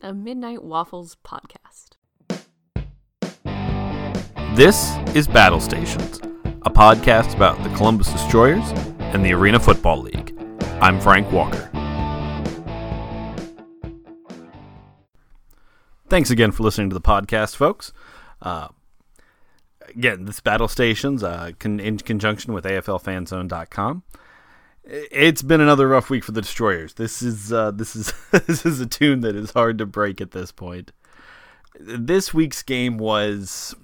a Midnight Waffles podcast. This is Battle Stations, a podcast about the Columbus Destroyers and the Arena Football League. I'm Frank Walker. Thanks again for listening to the podcast, folks. Uh, again, this Battle Stations, uh, con- in conjunction with AFLFanZone.com. It's been another rough week for the Destroyers. This is uh, this is this is a tune that is hard to break at this point. This week's game was,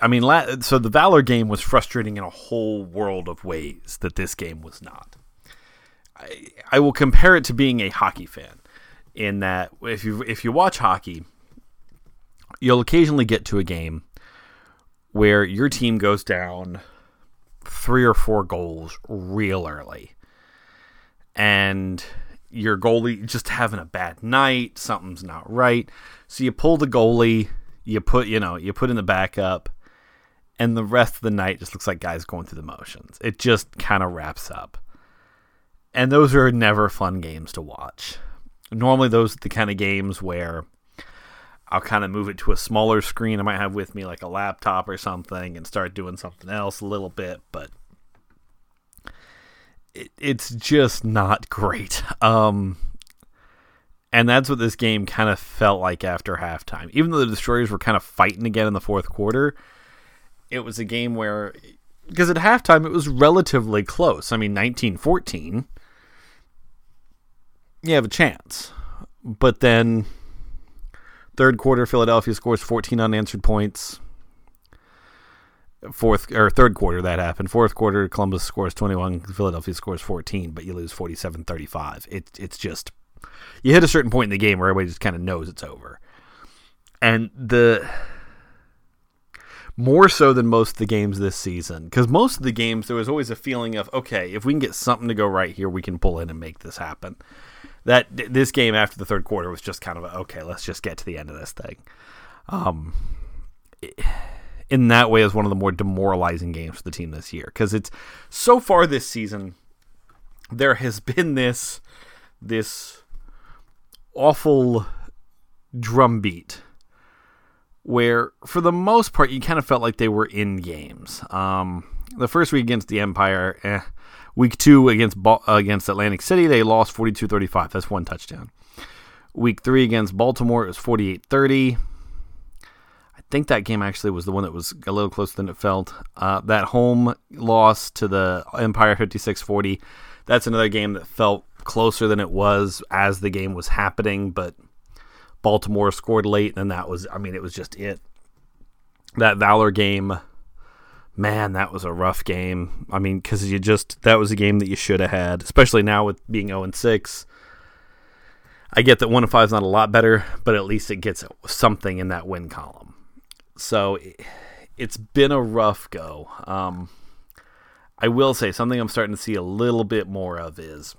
I mean, la- so the Valor game was frustrating in a whole world of ways that this game was not. I, I will compare it to being a hockey fan, in that if you if you watch hockey, you'll occasionally get to a game where your team goes down three or four goals real early. And your goalie just having a bad night, something's not right. So you pull the goalie, you put, you know, you put in the backup, and the rest of the night just looks like guys going through the motions. It just kind of wraps up. And those are never fun games to watch. Normally those are the kind of games where I'll kind of move it to a smaller screen. I might have with me like a laptop or something and start doing something else a little bit, but it, it's just not great. Um, and that's what this game kind of felt like after halftime. Even though the Destroyers were kind of fighting again in the fourth quarter, it was a game where, because at halftime it was relatively close. I mean, 19 14, you have a chance. But then Third quarter, Philadelphia scores 14 unanswered points. Fourth or third quarter, that happened. Fourth quarter, Columbus scores 21, Philadelphia scores 14, but you lose 47 35. It, it's just, you hit a certain point in the game where everybody just kind of knows it's over. And the, more so than most of the games this season, because most of the games, there was always a feeling of, okay, if we can get something to go right here, we can pull in and make this happen that this game after the third quarter was just kind of a, okay, let's just get to the end of this thing. Um, in that way, is one of the more demoralizing games for the team this year because it's so far this season there has been this this awful drumbeat where for the most part you kind of felt like they were in games. Um, the first week against the Empire, eh, Week two against against Atlantic City, they lost 42-35. That's one touchdown. Week three against Baltimore, it was 48-30. I think that game actually was the one that was a little closer than it felt. Uh, that home loss to the Empire 56-40, that's another game that felt closer than it was as the game was happening, but Baltimore scored late, and that was, I mean, it was just it. That Valor game man, that was a rough game. I mean, because you just that was a game that you should have had, especially now with being zero and six. I get that one and five is not a lot better, but at least it gets something in that win column. So it's been a rough go. Um, I will say something I'm starting to see a little bit more of is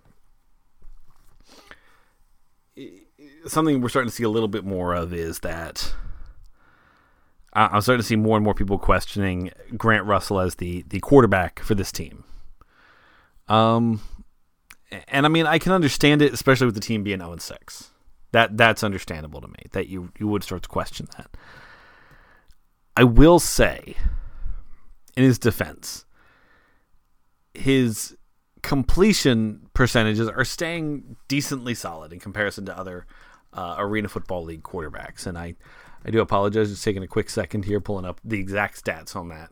something we're starting to see a little bit more of is that I'm starting to see more and more people questioning Grant Russell as the the quarterback for this team. Um, and I mean, I can understand it, especially with the team being 0 6. That that's understandable to me that you you would start to question that. I will say, in his defense, his completion percentages are staying decently solid in comparison to other uh, Arena Football League quarterbacks, and I I do apologize. Just taking a quick second here, pulling up the exact stats on that.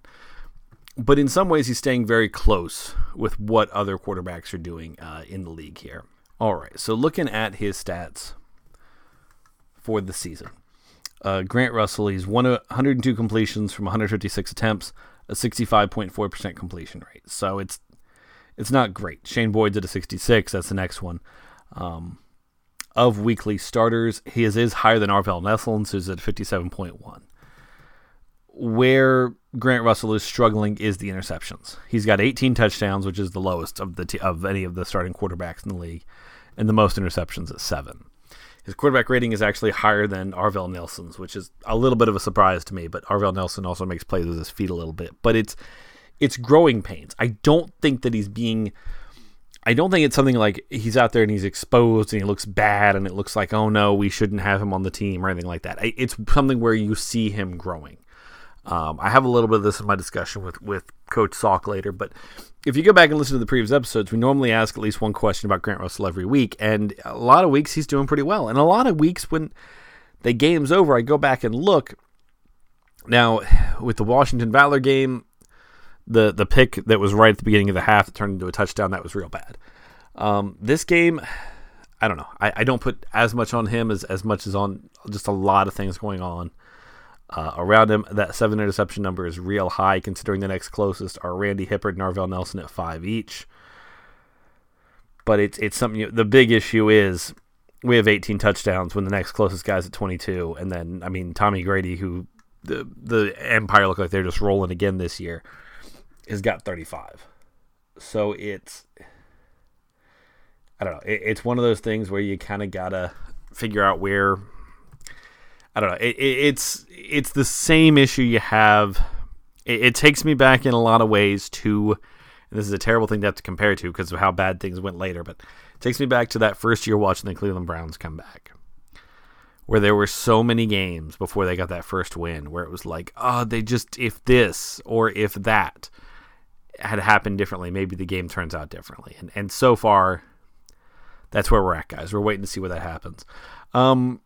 But in some ways, he's staying very close with what other quarterbacks are doing uh, in the league here. All right, so looking at his stats for the season, uh, Grant Russell, he's 102 completions from 156 attempts, a 65.4% completion rate. So it's it's not great. Shane Boyd's at a 66. That's the next one. Um, of weekly starters. His is higher than Arvell Nelson's, who's at 57.1. Where Grant Russell is struggling is the interceptions. He's got 18 touchdowns, which is the lowest of the t- of any of the starting quarterbacks in the league, and the most interceptions at seven. His quarterback rating is actually higher than Arvell Nelson's, which is a little bit of a surprise to me. But Arvell Nelson also makes plays with his feet a little bit. But it's it's growing pains. I don't think that he's being I don't think it's something like he's out there and he's exposed and he looks bad and it looks like oh no we shouldn't have him on the team or anything like that. It's something where you see him growing. Um, I have a little bit of this in my discussion with with Coach Sauk later, but if you go back and listen to the previous episodes, we normally ask at least one question about Grant Russell every week, and a lot of weeks he's doing pretty well, and a lot of weeks when the game's over, I go back and look. Now, with the Washington Valor game, the the pick that was right at the beginning of the half that turned into a touchdown that was real bad. Um, this game, I don't know. I, I, don't put as much on him as as much as on just a lot of things going on uh, around him. That seven interception number is real high, considering the next closest are Randy Hippeard and Arvell Nelson at five each. But it's it's something. You, the big issue is we have 18 touchdowns when the next closest guy's at 22, and then I mean Tommy Grady, who the the Empire look like they're just rolling again this year has got 35. So it's I don't know. It, it's one of those things where you kind of gotta figure out where. I don't know. It, it, it's it's the same issue you have. It, takes me back in a lot of ways to. this is a terrible thing to have to compare to because of how bad things went later, but it takes me back to that first year watching the Cleveland Browns come back where there were so many games before they got that first win where it was like, oh, they just, if this or if that had happened differently, maybe the game turns out differently. And and so far, that's where we're at, guys. We're waiting to see what that happens. Um,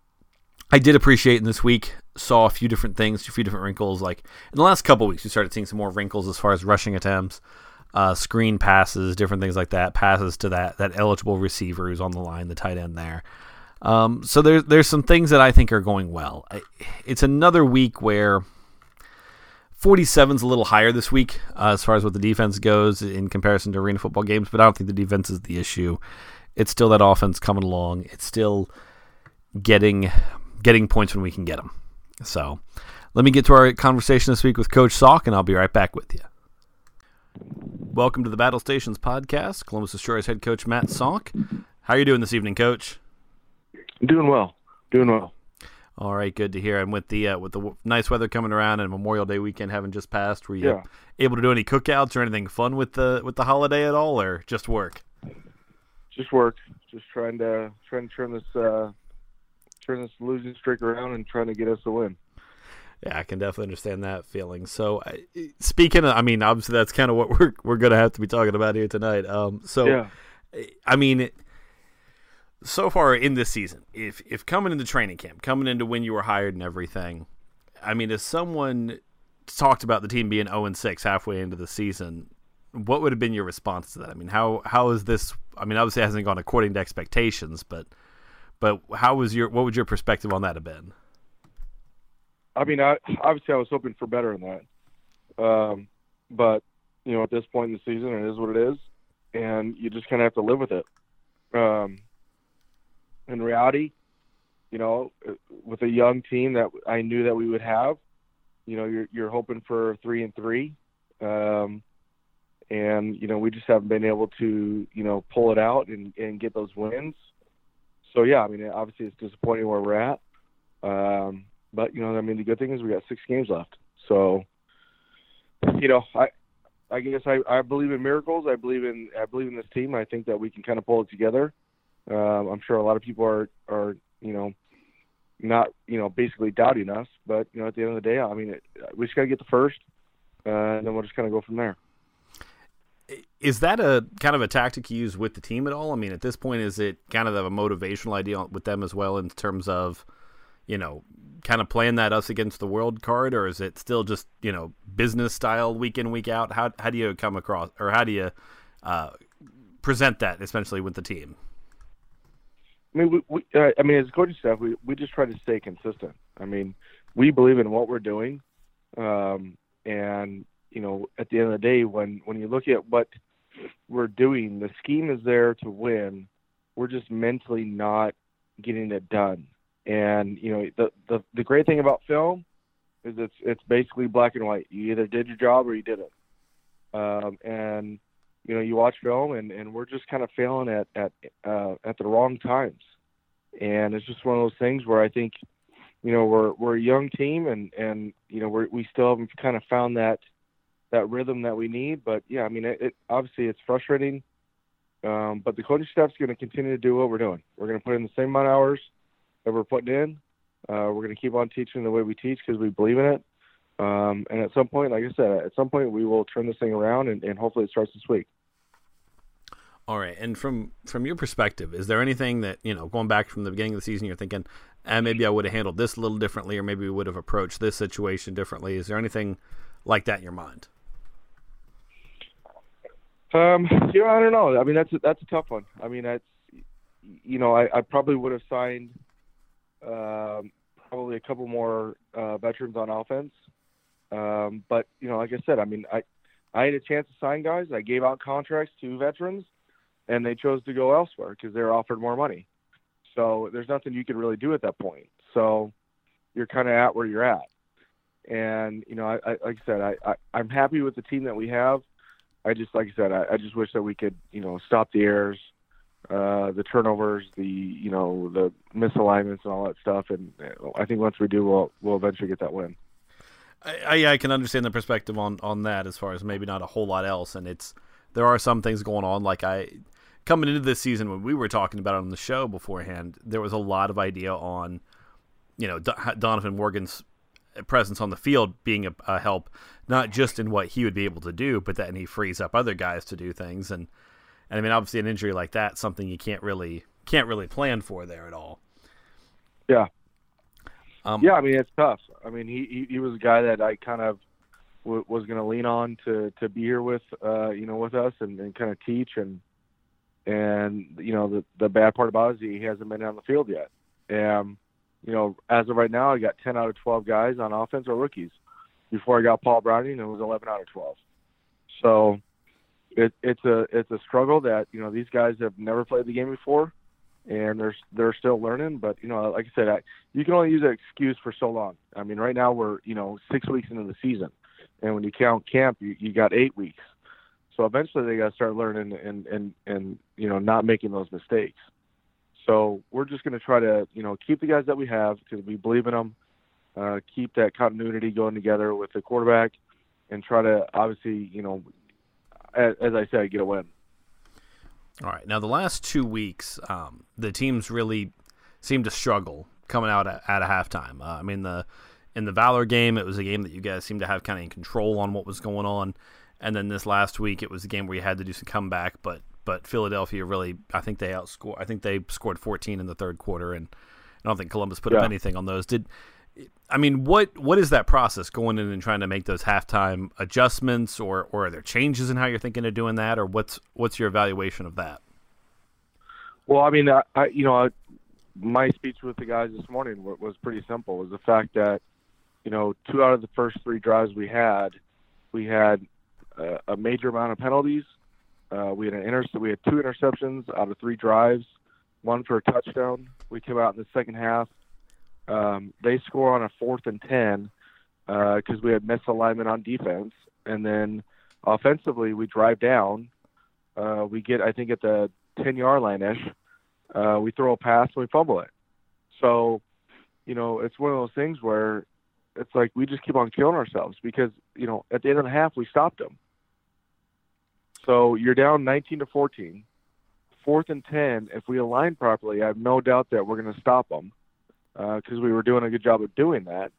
I did appreciate in this week saw a few different things, a few different wrinkles. Like in the last couple weeks, we started seeing some more wrinkles as far as rushing attempts, uh, screen passes, different things like that, passes to that that eligible receiver who's on the line, the tight end there. Um, so there's there's some things that I think are going well. It's another week where 47 is a little higher this week uh, as far as what the defense goes in comparison to arena football games, but I don't think the defense is the issue. It's still that offense coming along. It's still getting getting points when we can get them. So, let me get to our conversation this week with Coach Sauk, and I'll be right back with you. Welcome to the Battle Stations podcast. Columbus Destroyers head coach Matt Sauk. How are you doing this evening, Coach? Doing well. Doing well. All right, good to hear. And with the uh, with the nice weather coming around and Memorial Day weekend having just passed, were you yeah. able to do any cookouts or anything fun with the with the holiday at all, or just work? Just work. Just trying to trying to turn this uh, turn this losing streak around and trying to get us a win. Yeah, I can definitely understand that feeling. So, speaking of, I mean, obviously that's kind of what we're we're going to have to be talking about here tonight. Um, so, yeah. I mean, so far in this season, if if coming into training camp, coming into when you were hired and everything, I mean, if someone talked about the team being 0 and 6 halfway into the season, what would have been your response to that? I mean, how how is this? I mean, obviously it hasn't gone according to expectations, but but how was your what would your perspective on that have been? I mean, I, obviously I was hoping for better than that, um, but you know, at this point in the season, it is what it is, and you just kind of have to live with it. Um, in reality, you know, with a young team that I knew that we would have, you know, you're you're hoping for three and three, um, and you know we just haven't been able to you know pull it out and and get those wins. So yeah, I mean, obviously it's disappointing where we're at, um, but you know, I mean, the good thing is we got six games left. So, you know, I I guess I, I believe in miracles. I believe in I believe in this team. I think that we can kind of pull it together. Um, I'm sure a lot of people are are you know not you know basically doubting us, but you know at the end of the day, I mean it, we just got to get the first, uh, and then we'll just kind of go from there. Is that a kind of a tactic you use with the team at all? I mean, at this point, is it kind of a motivational idea with them as well in terms of, you know, kind of playing that us against the world card, or is it still just you know business style week in week out? How how do you come across, or how do you uh, present that, especially with the team? I mean, we, we uh, I mean, as coaching staff, we we just try to stay consistent. I mean, we believe in what we're doing, um, and you know, at the end of the day, when when you look at what we're doing, the scheme is there to win. We're just mentally not getting it done. And you know, the the the great thing about film is it's it's basically black and white. You either did your job or you didn't. Um, and you know, you watch film and, and we're just kind of failing at at uh, at the wrong times, and it's just one of those things where I think, you know, we're we're a young team and and you know we we still haven't kind of found that that rhythm that we need. But yeah, I mean, it, it obviously it's frustrating. Um, but the coaching staff's going to continue to do what we're doing. We're going to put in the same amount of hours that we're putting in. Uh, we're going to keep on teaching the way we teach because we believe in it. Um, and at some point, like I said, at some point we will turn this thing around, and, and hopefully it starts this week. All right, and from from your perspective, is there anything that you know, going back from the beginning of the season, you're thinking, eh, maybe I would have handled this a little differently, or maybe we would have approached this situation differently? Is there anything like that in your mind? Um, you know, I don't know. I mean, that's a, that's a tough one. I mean, that's you know, I, I probably would have signed um, probably a couple more uh, veterans on offense. Um, but you know, like I said, I mean, I I had a chance to sign guys. I gave out contracts to veterans, and they chose to go elsewhere because they were offered more money. So there's nothing you can really do at that point. So you're kind of at where you're at. And you know, I, I like I said, I, I I'm happy with the team that we have. I just like I said, I, I just wish that we could you know stop the errors, uh, the turnovers, the you know the misalignments and all that stuff. And I think once we do, we'll we'll eventually get that win. I, I can understand the perspective on on that as far as maybe not a whole lot else, and it's there are some things going on. Like I coming into this season when we were talking about it on the show beforehand, there was a lot of idea on you know Donovan Morgan's presence on the field being a, a, help, not just in what he would be able to do, but then he frees up other guys to do things. And and I mean, obviously, an injury like that, something you can't really can't really plan for there at all. Yeah, um, yeah, I mean it's tough. I mean he he, he was a guy that I kind of w- was going to lean on to to be here with uh, you know with us and, and kind of teach and and you know the the bad part about it is he hasn't been on the field yet. And you know as of right now, I got 10 out of 12 guys on offense are rookies. Before I got Paul Browning, it was 11 out of 12. So it, it's a it's a struggle that you know these guys have never played the game before and they're they're still learning. But you know, like I said, I, you can only use that excuse for so long. I mean, right now we're you know six weeks into the season, and when you count camp, you, you got eight weeks. So eventually they got to start learning and and and you know not making those mistakes. So we're just going to try to you know keep the guys that we have because we believe in them. Uh, keep that continuity going together with the quarterback, and try to obviously you know, as, as I said, get a win. All right. Now, the last two weeks, um, the teams really seemed to struggle coming out at, a halftime. Uh, I mean, the in the Valor game, it was a game that you guys seemed to have kind of in control on what was going on, and then this last week, it was a game where you had to do some comeback, but but Philadelphia really, I think they outscored. I think they scored 14 in the third quarter, and I don't think Columbus put yeah. up anything on those. Did I mean what what is that process going in and trying to make those halftime adjustments, or or are there changes in how you're thinking of doing that, or what's what's your evaluation of that? Well, I mean, I, I you know, I, my speech with the guys this morning was pretty simple. Was the fact that you know two out of the first three drives we had, we had uh, a major amount of penalties. Uh, we had an inter- we had two interceptions out of three drives, one for a touchdown. We came out in the second half um, they score on a fourth and ten because uh, we had misalignment on defense, and then offensively we drive down. Uh, we get, I think, at the ten yard line ish. Uh, we throw a pass and we fumble it. So, you know, it's one of those things where it's like we just keep on killing ourselves because you know at the end of the half we stopped them. So you're down 19 to 14, fourth and 10. If we align properly, I have no doubt that we're going to stop them because uh, we were doing a good job of doing that.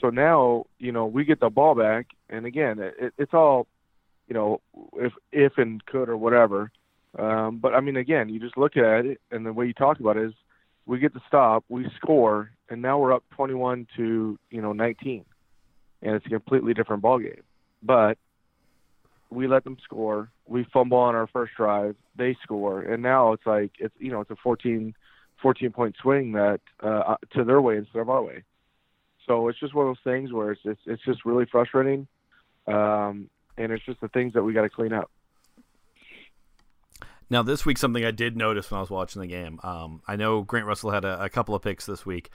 So now, you know, we get the ball back, and again, it, it's all, you know, if if and could or whatever. Um, but I mean, again, you just look at it, and the way you talk about it is, we get the stop, we score, and now we're up 21 to you know 19, and it's a completely different ball game. But we let them score. We fumble on our first drive. They score, and now it's like it's you know it's a 14 14 point swing that uh, to their way instead of our way. So it's just one of those things where it's it's, it's just really frustrating, um, and it's just the things that we got to clean up. Now, this week, something I did notice when I was watching the game. Um, I know Grant Russell had a, a, couple of picks this week,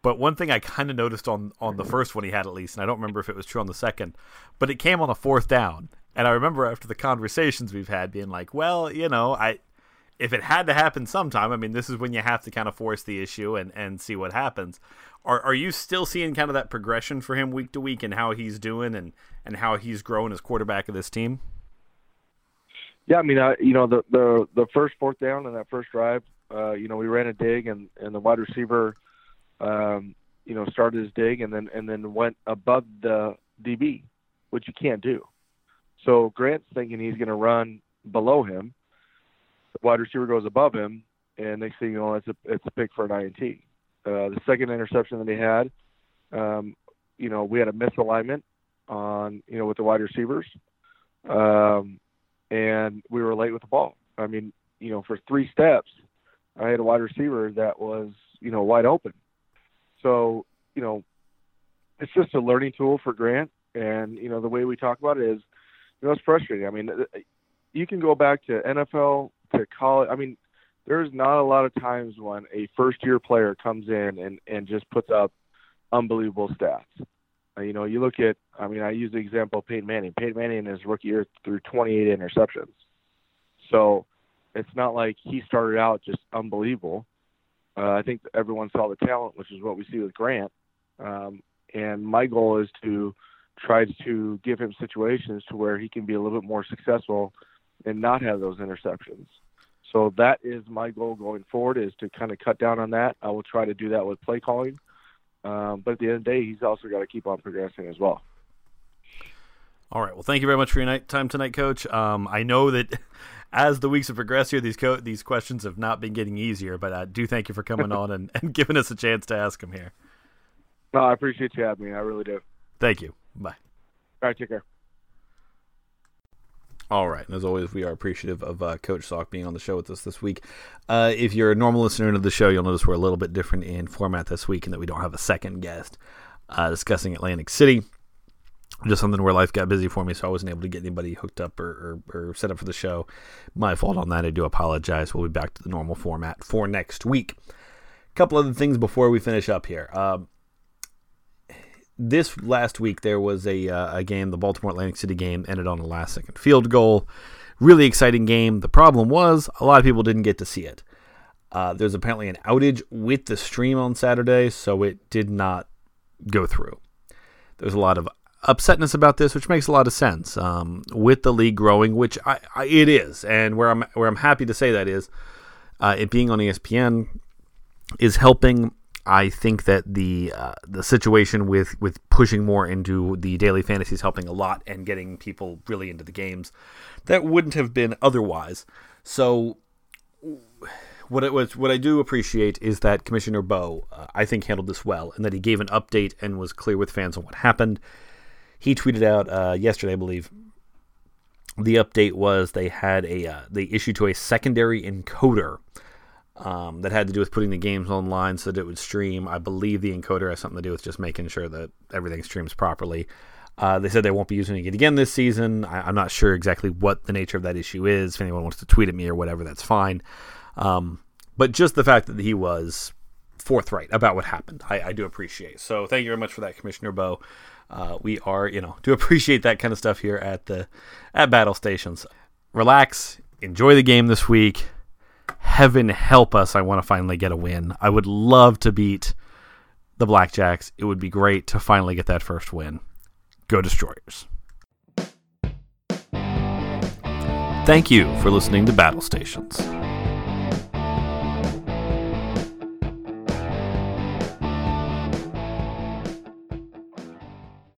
but one thing I kind of noticed on on the first one he had at least, and I don't remember if it was true on the second, but it came on a fourth down. And I remember after the conversations we've had, being like, "Well, you know, I if it had to happen sometime, I mean, this is when you have to kind of force the issue and, and see what happens. Are are you still seeing kind of that progression for him week to week and how he's doing and, and how he's grown as quarterback of this team? Yeah, I mean, I, you know, the the the first fourth down and that first drive, uh, you know, we ran a dig and and the wide receiver, um, you know, started his dig and then and then went above the DB, which you can't do. So Grant's thinking he's going to run below him. The wide receiver goes above him, and next thing you know, it's a it's a pick for an INT. Uh, the second interception that he had, um, you know, we had a misalignment on you know with the wide receivers, um, and we were late with the ball. I mean, you know, for three steps, I had a wide receiver that was you know wide open. So you know, it's just a learning tool for Grant, and you know the way we talk about it is, know, it's frustrating. I mean, you can go back to NFL to college. I mean, there's not a lot of times when a first year player comes in and and just puts up unbelievable stats. Uh, you know, you look at, I mean, I use the example of Peyton Manning. Peyton Manning in his rookie year threw 28 interceptions. So it's not like he started out just unbelievable. Uh, I think everyone saw the talent, which is what we see with Grant. Um, and my goal is to try to give him situations to where he can be a little bit more successful and not have those interceptions. So that is my goal going forward is to kind of cut down on that. I will try to do that with play calling. Um, but at the end of the day, he's also got to keep on progressing as well. All right. Well, thank you very much for your night time tonight, Coach. Um, I know that as the weeks have progressed here, these co- these questions have not been getting easier, but I do thank you for coming on and, and giving us a chance to ask them here. No, I appreciate you having me. I really do. Thank you. Bye. All right. Take care. All right. And as always, we are appreciative of uh, Coach Sauk being on the show with us this week. Uh, if you're a normal listener to the show, you'll notice we're a little bit different in format this week and that we don't have a second guest uh, discussing Atlantic City. Just something where life got busy for me, so I wasn't able to get anybody hooked up or, or, or set up for the show. My fault on that. I do apologize. We'll be back to the normal format for next week. A couple other things before we finish up here. Um, this last week there was a, uh, a game, the Baltimore Atlantic City game, ended on a last second field goal. Really exciting game. The problem was a lot of people didn't get to see it. Uh, there's apparently an outage with the stream on Saturday, so it did not go through. There's a lot of upsetness about this, which makes a lot of sense. Um, with the league growing, which I, I, it is, and where I'm where I'm happy to say that is, uh, it being on ESPN is helping I think that the uh, the situation with with pushing more into the daily fantasy is helping a lot and getting people really into the games that wouldn't have been otherwise. So what it was what I do appreciate is that Commissioner Boe uh, I think handled this well and that he gave an update and was clear with fans on what happened. He tweeted out uh, yesterday, I believe. The update was they had a uh, they issued to a secondary encoder um, that had to do with putting the games online so that it would stream. I believe the encoder has something to do with just making sure that everything streams properly. Uh, they said they won't be using it again this season. I, am not sure exactly what the nature of that issue is. If anyone wants to tweet at me or whatever, that's fine. Um, but just the fact that he was forthright about what happened, I, I do appreciate. So thank you very much for that, Commissioner Boe. Uh, we are, you know, to appreciate that kind of stuff here at the at battle stations. Relax, enjoy the game this week heaven help us, I want to finally get a win. I would love to beat the Blackjacks. It would be great to finally get that first win. Go Destroyers. Thank you for listening to Battle Stations.